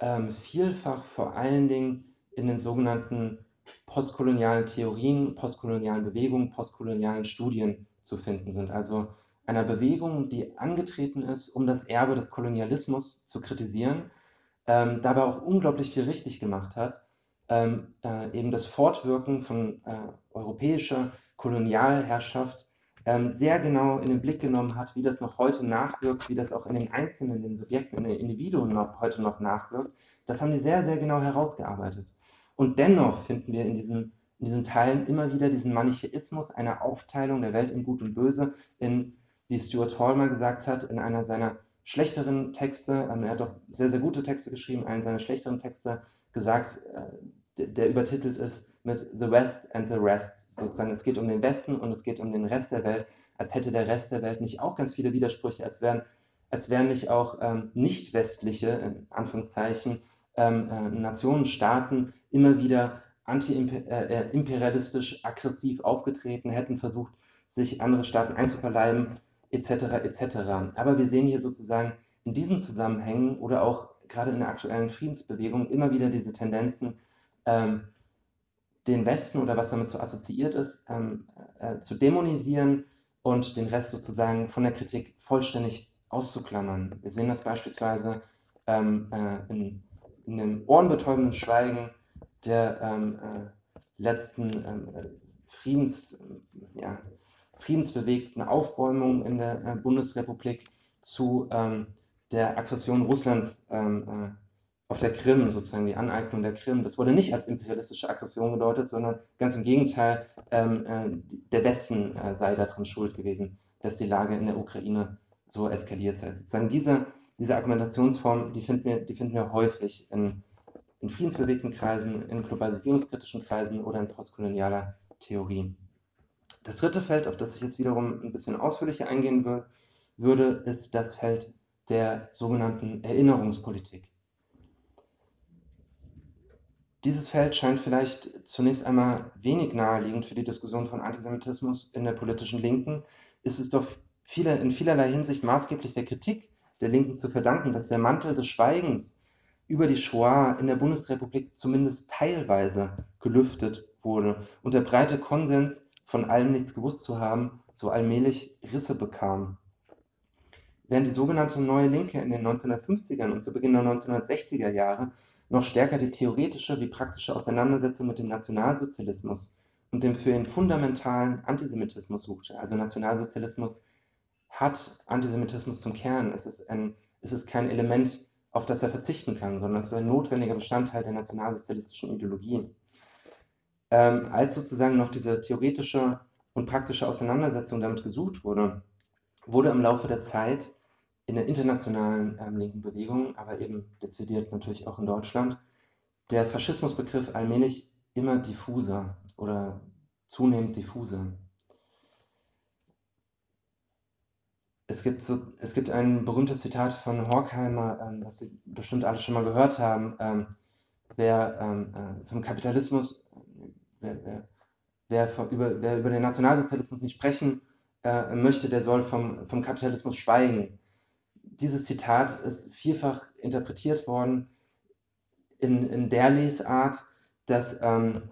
S1: ähm, vielfach vor allen Dingen in den sogenannten postkolonialen Theorien, postkolonialen Bewegungen, postkolonialen Studien zu finden sind. Also einer Bewegung, die angetreten ist, um das Erbe des Kolonialismus zu kritisieren, ähm, dabei auch unglaublich viel richtig gemacht hat, ähm, äh, eben das Fortwirken von äh, europäischer Kolonialherrschaft ähm, sehr genau in den Blick genommen hat, wie das noch heute nachwirkt, wie das auch in den Einzelnen, in den Subjekten, in den Individuen noch, heute noch nachwirkt. Das haben die sehr, sehr genau herausgearbeitet. Und dennoch finden wir in diesen, in diesen Teilen immer wieder diesen Manichäismus einer Aufteilung der Welt in Gut und Böse, in, wie Stuart Hall mal gesagt hat, in einer seiner schlechteren Texte, ähm, er hat auch sehr, sehr gute Texte geschrieben, einen seiner schlechteren Texte gesagt, äh, der, übertitelt ist mit The West and the Rest. Sozusagen, es geht um den Westen und es geht um den Rest der Welt, als hätte der Rest der Welt nicht auch ganz viele Widersprüche, als wären, als wären nicht auch ähm, nicht westliche, in Anführungszeichen, ähm, äh, Nationen, Staaten immer wieder anti-imperialistisch äh, äh, aggressiv aufgetreten, hätten versucht, sich andere Staaten einzuverleiben, etc. etc. Aber wir sehen hier sozusagen in diesen Zusammenhängen oder auch gerade in der aktuellen Friedensbewegung immer wieder diese Tendenzen, ähm, den Westen oder was damit so assoziiert ist, ähm, äh, zu dämonisieren und den Rest sozusagen von der Kritik vollständig auszuklammern. Wir sehen das beispielsweise ähm, äh, in in dem ohrenbetäubenden Schweigen der ähm, äh, letzten ähm, Friedens, ja, friedensbewegten Aufräumung in der äh, Bundesrepublik zu ähm, der Aggression Russlands ähm, äh, auf der Krim, sozusagen die Aneignung der Krim. Das wurde nicht als imperialistische Aggression gedeutet, sondern ganz im Gegenteil, ähm, äh, der Westen äh, sei daran schuld gewesen, dass die Lage in der Ukraine so eskaliert sei. Sozusagen diese, diese Argumentationsform, die finden wir, die finden wir häufig in, in friedensbewegten Kreisen, in globalisierungskritischen Kreisen oder in postkolonialer Theorie. Das dritte Feld, auf das ich jetzt wiederum ein bisschen ausführlicher eingehen würde, ist das Feld der sogenannten Erinnerungspolitik. Dieses Feld scheint vielleicht zunächst einmal wenig naheliegend für die Diskussion von Antisemitismus in der politischen Linken, ist es doch viele, in vielerlei Hinsicht maßgeblich der Kritik der Linken zu verdanken, dass der Mantel des Schweigens über die Shoah in der Bundesrepublik zumindest teilweise gelüftet wurde und der breite Konsens, von allem nichts gewusst zu haben, so allmählich Risse bekam. Während die sogenannte Neue Linke in den 1950ern und zu Beginn der 1960er Jahre noch stärker die theoretische wie praktische Auseinandersetzung mit dem Nationalsozialismus und dem für ihn fundamentalen Antisemitismus suchte. Also Nationalsozialismus hat Antisemitismus zum Kern. Es ist, ein, es ist kein Element, auf das er verzichten kann, sondern es ist ein notwendiger Bestandteil der nationalsozialistischen Ideologie. Ähm, als sozusagen noch diese theoretische und praktische Auseinandersetzung damit gesucht wurde, wurde im Laufe der Zeit in der internationalen ähm, linken Bewegung, aber eben dezidiert natürlich auch in Deutschland, der Faschismusbegriff allmählich immer diffuser oder zunehmend diffuser. Es gibt, so, es gibt ein berühmtes Zitat von Horkheimer, ähm, das Sie bestimmt alle schon mal gehört haben. Ähm, wer ähm, äh, vom Kapitalismus, wer, wer, wer, von, über, wer über den Nationalsozialismus nicht sprechen äh, möchte, der soll vom, vom Kapitalismus schweigen dieses Zitat ist vielfach interpretiert worden in, in der Lesart, dass, ähm,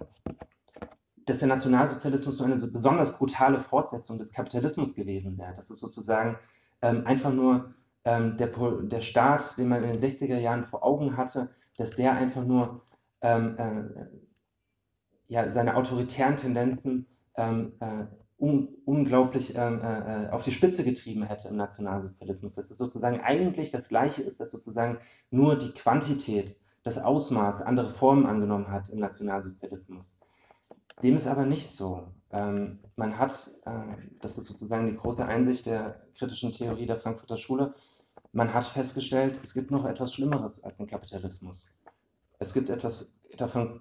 S1: dass der Nationalsozialismus so eine so besonders brutale Fortsetzung des Kapitalismus gewesen wäre. Das ist sozusagen ähm, einfach nur ähm, der, der Staat, den man in den 60er Jahren vor Augen hatte, dass der einfach nur ähm, äh, ja, seine autoritären Tendenzen ähm, äh, un unglaublich ähm, äh, auf die Spitze getrieben hätte im Nationalsozialismus. Dass es sozusagen eigentlich das Gleiche ist, dass sozusagen nur die Quantität, das Ausmaß andere Formen angenommen hat im Nationalsozialismus. Dem ist aber nicht so. Ähm, man hat, äh, das ist sozusagen die große Einsicht der kritischen Theorie der Frankfurter Schule, man hat festgestellt, es gibt noch etwas Schlimmeres als den Kapitalismus. Es gibt etwas davon,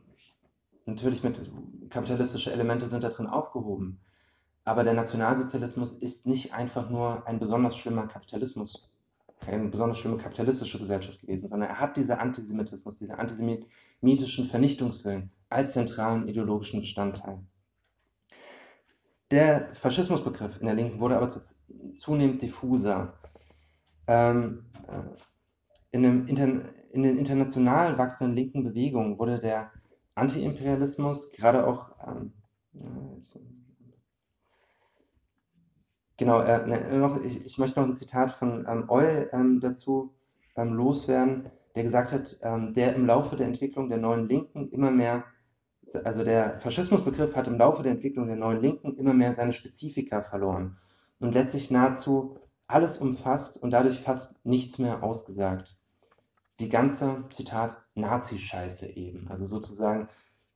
S1: natürlich mit kapitalistische Elemente sind da drin aufgehoben. Aber der Nationalsozialismus ist nicht einfach nur ein besonders schlimmer Kapitalismus, keine besonders schlimme kapitalistische Gesellschaft gewesen, sondern er hat diesen Antisemitismus, diesen antisemitischen Vernichtungswillen als zentralen ideologischen Bestandteil. Der Faschismusbegriff in der Linken wurde aber zunehmend diffuser. Ähm, äh, in, in, den international wachsenden linken Bewegungen wurde der Antiimperialismus gerade auch ähm, Genau, äh, ne, noch, ich, ich, möchte noch ein Zitat von ähm, Eul ähm, dazu ähm, loswerden, der gesagt hat, ähm, der im Laufe der Entwicklung der neuen Linken immer mehr, also der Faschismusbegriff hat im Laufe der Entwicklung der neuen Linken immer mehr seine Spezifika verloren und letztlich nahezu alles umfasst und dadurch fast nichts mehr ausgesagt. Die ganze, Zitat, Nazi-Scheiße eben. Also sozusagen,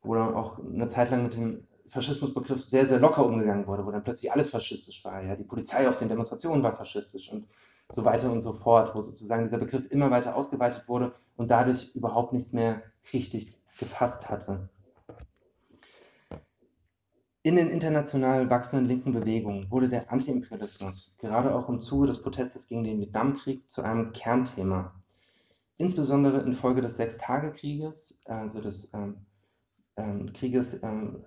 S1: wo dann auch eine Zeit lang mit dem Faschismusbegriff sehr, sehr locker umgegangen wurde, wo dann plötzlich alles faschistisch war. Ja? Die Polizei auf den Demonstrationen war faschistisch und so weiter und so fort, wo sozusagen dieser Begriff immer weiter ausgeweitet wurde und dadurch überhaupt nichts mehr richtig gefasst hatte. In den international wachsenden linken Bewegungen wurde der Antiimperialismus gerade auch im Zuge des Protestes gegen den Vietnamkrieg zu einem Kernthema. Insbesondere infolge des Sechstagekrieges, also des ähm, ähm, Krieges ähm,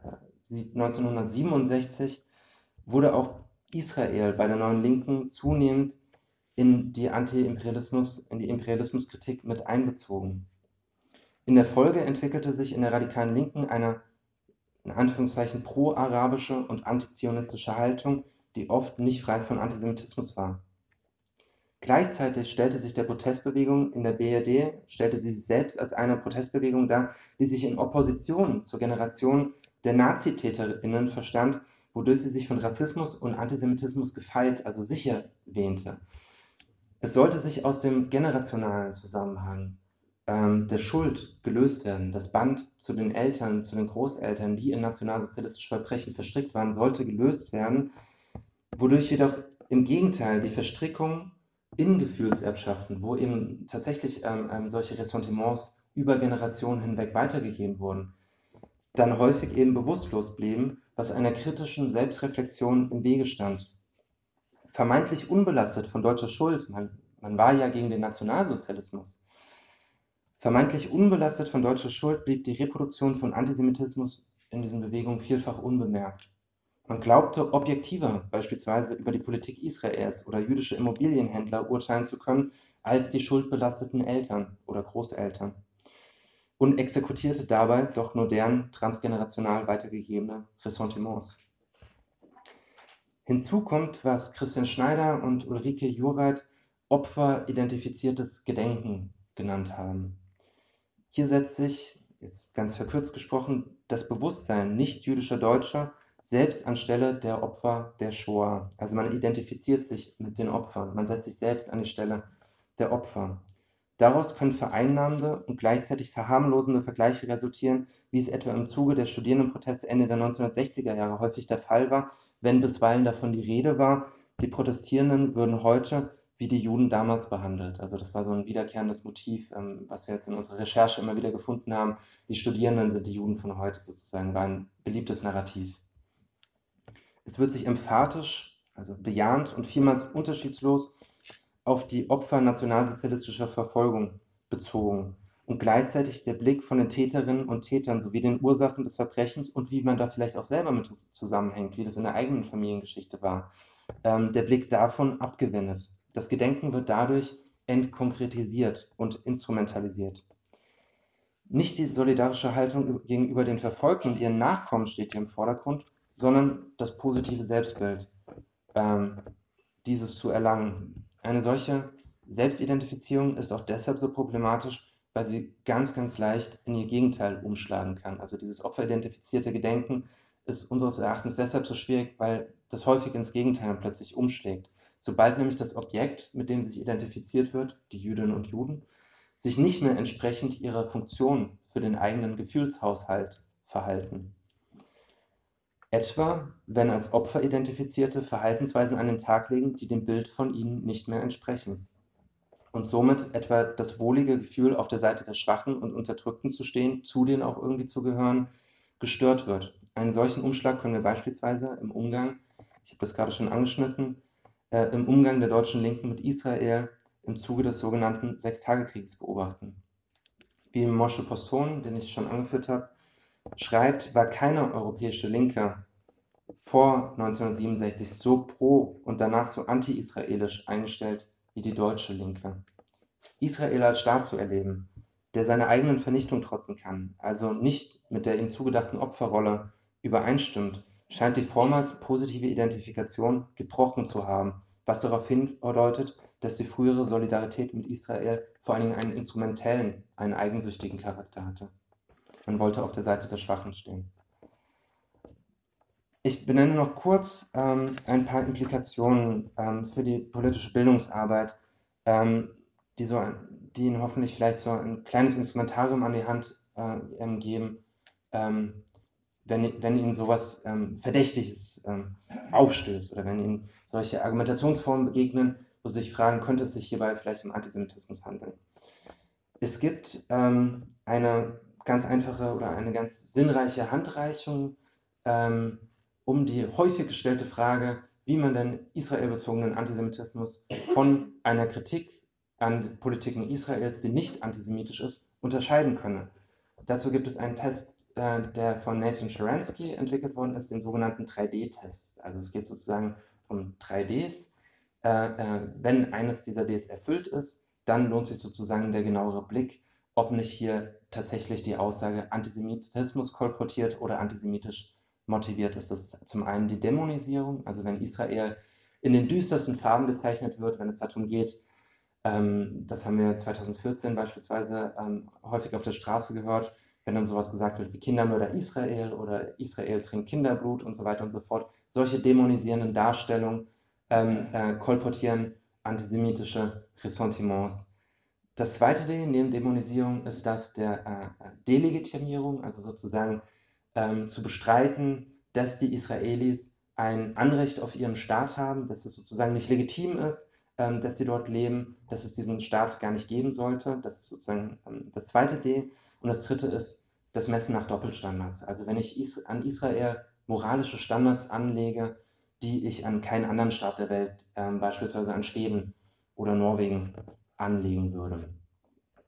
S1: 1967 wurde auch Israel bei der Neuen Linken zunehmend in die Anti-Imperialismus, in die Imperialismuskritik mit einbezogen. In der Folge entwickelte sich in der radikalen Linken eine in Anführungszeichen pro-arabische und antizionistische Haltung, die oft nicht frei von Antisemitismus war. Gleichzeitig stellte sich der Protestbewegung in der BRD, stellte sie sich selbst als eine Protestbewegung dar, die sich in Opposition zur Generation der Nazitäterinnen verstand, wodurch sie sich von Rassismus und Antisemitismus gefeit, also sicher wähnte. Es sollte sich aus dem generationalen Zusammenhang ähm, der Schuld gelöst werden. Das Band zu den Eltern, zu den Großeltern, die in nationalsozialistische Verbrechen verstrickt waren, sollte gelöst werden, wodurch jedoch im Gegenteil die Verstrickung in Gefühlserbschaften, wo eben tatsächlich ähm, ähm, solche Ressentiments über Generationen hinweg weitergegeben wurden, dann häufig eben bewusstlos blieben, was einer kritischen Selbstreflexion im Wege stand. Vermeintlich unbelastet von deutscher Schuld, man, man war ja gegen den Nationalsozialismus, vermeintlich unbelastet von deutscher Schuld blieb die Reproduktion von Antisemitismus in diesen Bewegungen vielfach unbemerkt. Man glaubte, objektiver beispielsweise über die Politik Israels oder jüdische Immobilienhändler urteilen zu können als die schuldbelasteten Eltern oder Großeltern und exekutierte dabei doch nur deren transgenerational weitergegebene Ressentiments. Hinzu kommt, was Christian Schneider und Ulrike Jureit opferidentifiziertes Gedenken genannt haben. Hier setzt sich, jetzt ganz verkürzt gesprochen, das Bewusstsein nicht-jüdischer Deutscher selbst anstelle der Opfer der Shoah. Also man identifiziert sich mit den Opfern, man setzt sich selbst an die Stelle der Opfer. Daraus können vereinnahmende und gleichzeitig verharmlosende Vergleiche resultieren, wie es etwa im Zuge der Studierendenproteste Ende der 1960er Jahre häufig der Fall war, wenn bisweilen davon die Rede war, die Protestierenden würden heute wie die Juden damals behandelt. Also das war so ein wiederkehrendes Motiv, ähm, was wir jetzt in unserer Recherche immer wieder gefunden haben. Die Studierenden sind die Juden von heute sozusagen, war ein beliebtes Narrativ. Es wird sich emphatisch, also bejahend und vielmals unterschiedslos auf die Opfer nationalsozialistischer Verfolgung bezogen und gleichzeitig der Blick von den Täterinnen und Tätern sowie den Ursachen des Verbrechens und wie man da vielleicht auch selber mit zusammenhängt, wie das in der eigenen Familiengeschichte war, ähm, der Blick davon abgewendet. Das Gedenken wird dadurch entkonkretisiert und instrumentalisiert. Nicht die solidarische Haltung gegenüber den Verfolgten und ihren Nachkommen steht hier im Vordergrund, sondern das positive Selbstbild, ähm, dieses zu erlangen. Eine solche Selbstidentifizierung ist auch deshalb so problematisch, weil sie ganz, ganz leicht in ihr Gegenteil umschlagen kann. Also dieses opferidentifizierte Gedenken ist unseres Erachtens deshalb so schwierig, weil das häufig ins Gegenteil plötzlich umschlägt. Sobald nämlich das Objekt, mit dem sich identifiziert wird, die Jüdinnen und Juden, sich nicht mehr entsprechend ihrer Funktion für den eigenen Gefühlshaushalt verhalten. Etwa, wenn als Opfer Identifizierte Verhaltensweisen an den Tag legen, die dem Bild von ihnen nicht mehr entsprechen. Und somit etwa das wohlige Gefühl, auf der Seite der Schwachen und Unterdrückten zu stehen, zu denen auch irgendwie zu gehören, gestört wird. Einen solchen Umschlag können wir beispielsweise im Umgang, ich habe das gerade schon angeschnitten, äh, im Umgang der deutschen Linken mit Israel im Zuge des sogenannten Sechstagekriegs beobachten. Wie Moshe Poston, den ich schon angeführt habe, schreibt, war keine europäische Linke vor 1967 so pro und danach so anti-israelisch eingestellt wie die deutsche Linke. Israel als Staat zu erleben, der seiner eigenen Vernichtung trotzen kann, also nicht mit der ihm zugedachten Opferrolle übereinstimmt, scheint die vormals positive Identifikation gebrochen zu haben, was darauf hindeutet, dass die frühere Solidarität mit Israel vor allen Dingen einen instrumentellen, einen eigensüchtigen Charakter hatte. Man wollte auf der Seite der Schwachen stehen. Ich benenne noch kurz ähm, ein paar Implikationen ähm, für die politische Bildungsarbeit, ähm, die, so, die Ihnen hoffentlich vielleicht so ein kleines Instrumentarium an die Hand äh, geben, ähm, wenn, wenn Ihnen sowas ähm, Verdächtiges ähm, aufstößt oder wenn Ihnen solche Argumentationsformen begegnen, wo Sie sich fragen, könnte es sich hierbei vielleicht um Antisemitismus handeln. Es gibt eine ganz einfache oder eine ganz sinnreiche Handreichung ähm, um die häufig gestellte Frage, wie man denn israelbezogenen Antisemitismus von einer Kritik an Politiken Israels, die nicht antisemitisch ist, unterscheiden könne. Dazu gibt es einen Test, äh, der von Nathan Sharansky entwickelt worden ist, den sogenannten 3D-Test. Also es geht sozusagen um 3Ds. Äh, äh, wenn eines dieser Ds erfüllt ist, dann lohnt sich sozusagen der genauere Blick ob nicht hier tatsächlich die Aussage Antisemitismus kolportiert oder antisemitisch motiviert ist. Das ist zum einen die Dämonisierung, also wenn Israel in den düstersten Farben bezeichnet wird, wenn es darum geht, ähm, das haben wir 2014 beispielsweise ähm, häufig auf der Straße gehört, wenn dann sowas gesagt wird wie Kindermörder Israel oder Israel trinkt Kinderblut und so weiter und so fort. Solche dämonisierenden Darstellungen ähm, äh, kolportieren antisemitische Ressentiments. Das zweite D neben Dämonisierung ist das der äh, Delegitimierung, also sozusagen ähm, zu bestreiten, dass die Israelis ein Anrecht auf ihren Staat haben, dass es sozusagen nicht legitim ist, ähm, dass sie dort leben, dass es diesen Staat gar nicht geben sollte. Das ist sozusagen ähm, das zweite D. Und das dritte ist das Messen nach Doppelstandards. Also wenn ich is an Israel moralische Standards anlege, die ich an keinen anderen Staat der Welt, ähm, beispielsweise an Schweden oder Norwegen, anlegen würde.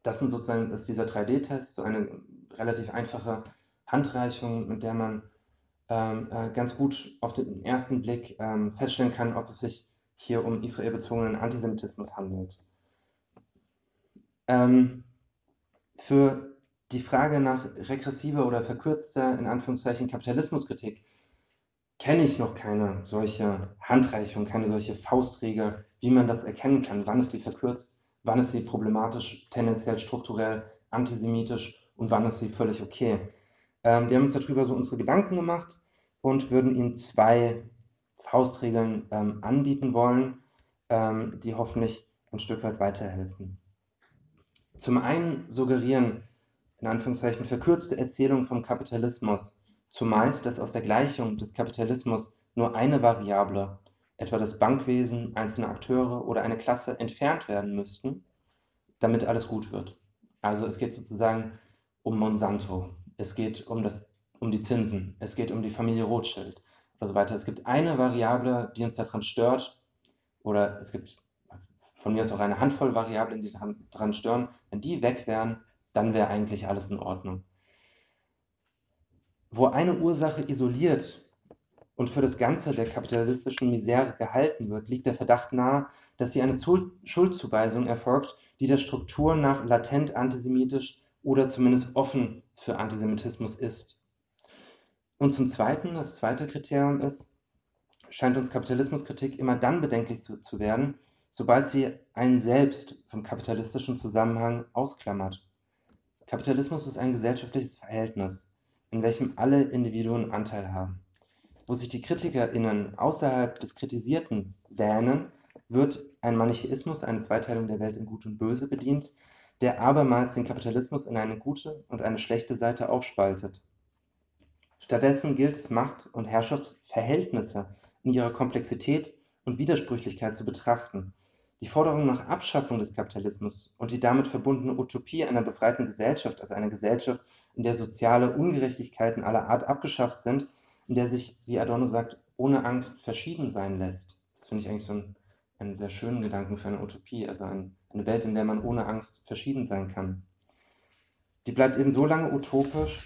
S1: Das sind sozusagen ist dieser 3D-Test, so eine relativ einfache Handreichung, mit der man ähm, äh, ganz gut auf den ersten Blick ähm, feststellen kann, ob es sich hier um israelbezogenen Antisemitismus handelt. Ähm, für die Frage nach regressiver oder verkürzter, in Anführungszeichen, Kapitalismuskritik kenne ich noch keine solche Handreichung, keine solche Faustregel, wie man das erkennen kann. Wann ist sie verkürzt, wann ist sie problematisch, tendenziell strukturell antisemitisch und wann ist sie völlig okay. Ähm, wir haben uns darüber so unsere Gedanken gemacht und würden Ihnen zwei Faustregeln ähm, anbieten wollen, ähm, die hoffentlich ein Stück weit weiterhelfen. Zum einen suggerieren in Anführungszeichen verkürzte Erzählungen vom Kapitalismus zumeist, dass aus der Gleichung des Kapitalismus nur eine Variable, etwa das Bankwesen, einzelne Akteure oder eine Klasse entfernt werden müssten, damit alles gut wird. Also es geht sozusagen um Monsanto, es geht um, das, um die Zinsen, es geht um die Familie Rothschild und so weiter. Es gibt eine Variable, die uns daran stört, oder es gibt von mir aus auch eine Handvoll Variablen, die daran stören. Wenn die weg wären, dann wäre eigentlich alles in Ordnung. Wo eine Ursache isoliert und für das Ganze der kapitalistischen Misere gehalten wird, liegt der Verdacht nahe, dass hier eine Schuldzuweisung erfolgt, die der Struktur nach latent antisemitisch oder zumindest offen für Antisemitismus ist. Und zum Zweiten, das zweite Kriterium ist, scheint uns Kapitalismuskritik immer dann bedenklich zu, zu werden, sobald sie einen selbst vom kapitalistischen Zusammenhang ausklammert. Kapitalismus ist ein gesellschaftliches Verhältnis, in welchem alle Individuen Anteil haben. Wo sich die KritikerInnen außerhalb des Kritisierten wähnen, wird ein Manichäismus, eine Zweiteilung der Welt in Gut und Böse bedient, der abermals den Kapitalismus in eine gute und eine schlechte Seite aufspaltet. Stattdessen gilt es, Macht- und Herrschaftsverhältnisse in ihrer Komplexität und Widersprüchlichkeit zu betrachten. Die Forderung nach Abschaffung des Kapitalismus und die damit verbundene Utopie einer befreiten Gesellschaft, also einer Gesellschaft, in der soziale Ungerechtigkeiten aller Art abgeschafft sind, in der sich, wie Adorno sagt, ohne Angst verschieden sein lässt. Das finde ich eigentlich so ein einen sehr schönen Gedanken für eine Utopie, also ein, eine Welt, in der man ohne Angst verschieden sein kann. Die bleibt eben so lange utopisch,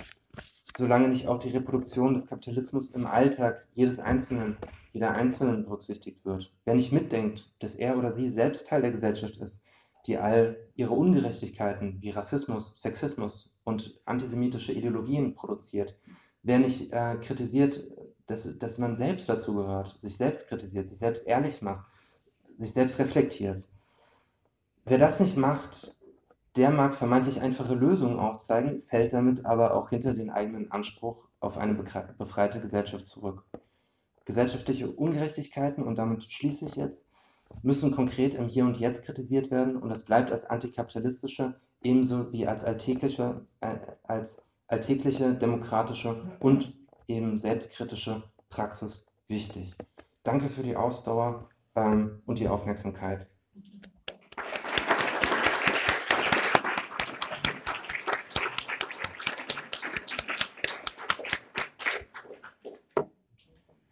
S1: solange nicht auch die Reproduktion des Kapitalismus im Alltag jedes Einzelnen, jeder Einzelnen berücksichtigt wird. Wer nicht mitdenkt, dass er oder sie selbst Teil der Gesellschaft ist, die all ihre Ungerechtigkeiten wie Rassismus, Sexismus und antisemitische Ideologien produziert, wer nicht äh, kritisiert, dass, dass man selbst dazu gehört, sich selbst kritisiert, sich selbst ehrlich macht, sich selbst reflektiert. Wer das nicht macht, der mag vermeintlich einfache Lösungen aufzeigen, fällt damit aber auch hinter den eigenen Anspruch auf eine befreite Gesellschaft zurück. Gesellschaftliche Ungerechtigkeiten, und damit schließe ich jetzt, müssen konkret im Hier und Jetzt kritisiert werden und das bleibt als antikapitalistische ebenso wie als alltägliche, äh, als alltägliche demokratische und eben selbstkritische Praxis wichtig. Danke für die Ausdauer ähm, und die Aufmerksamkeit.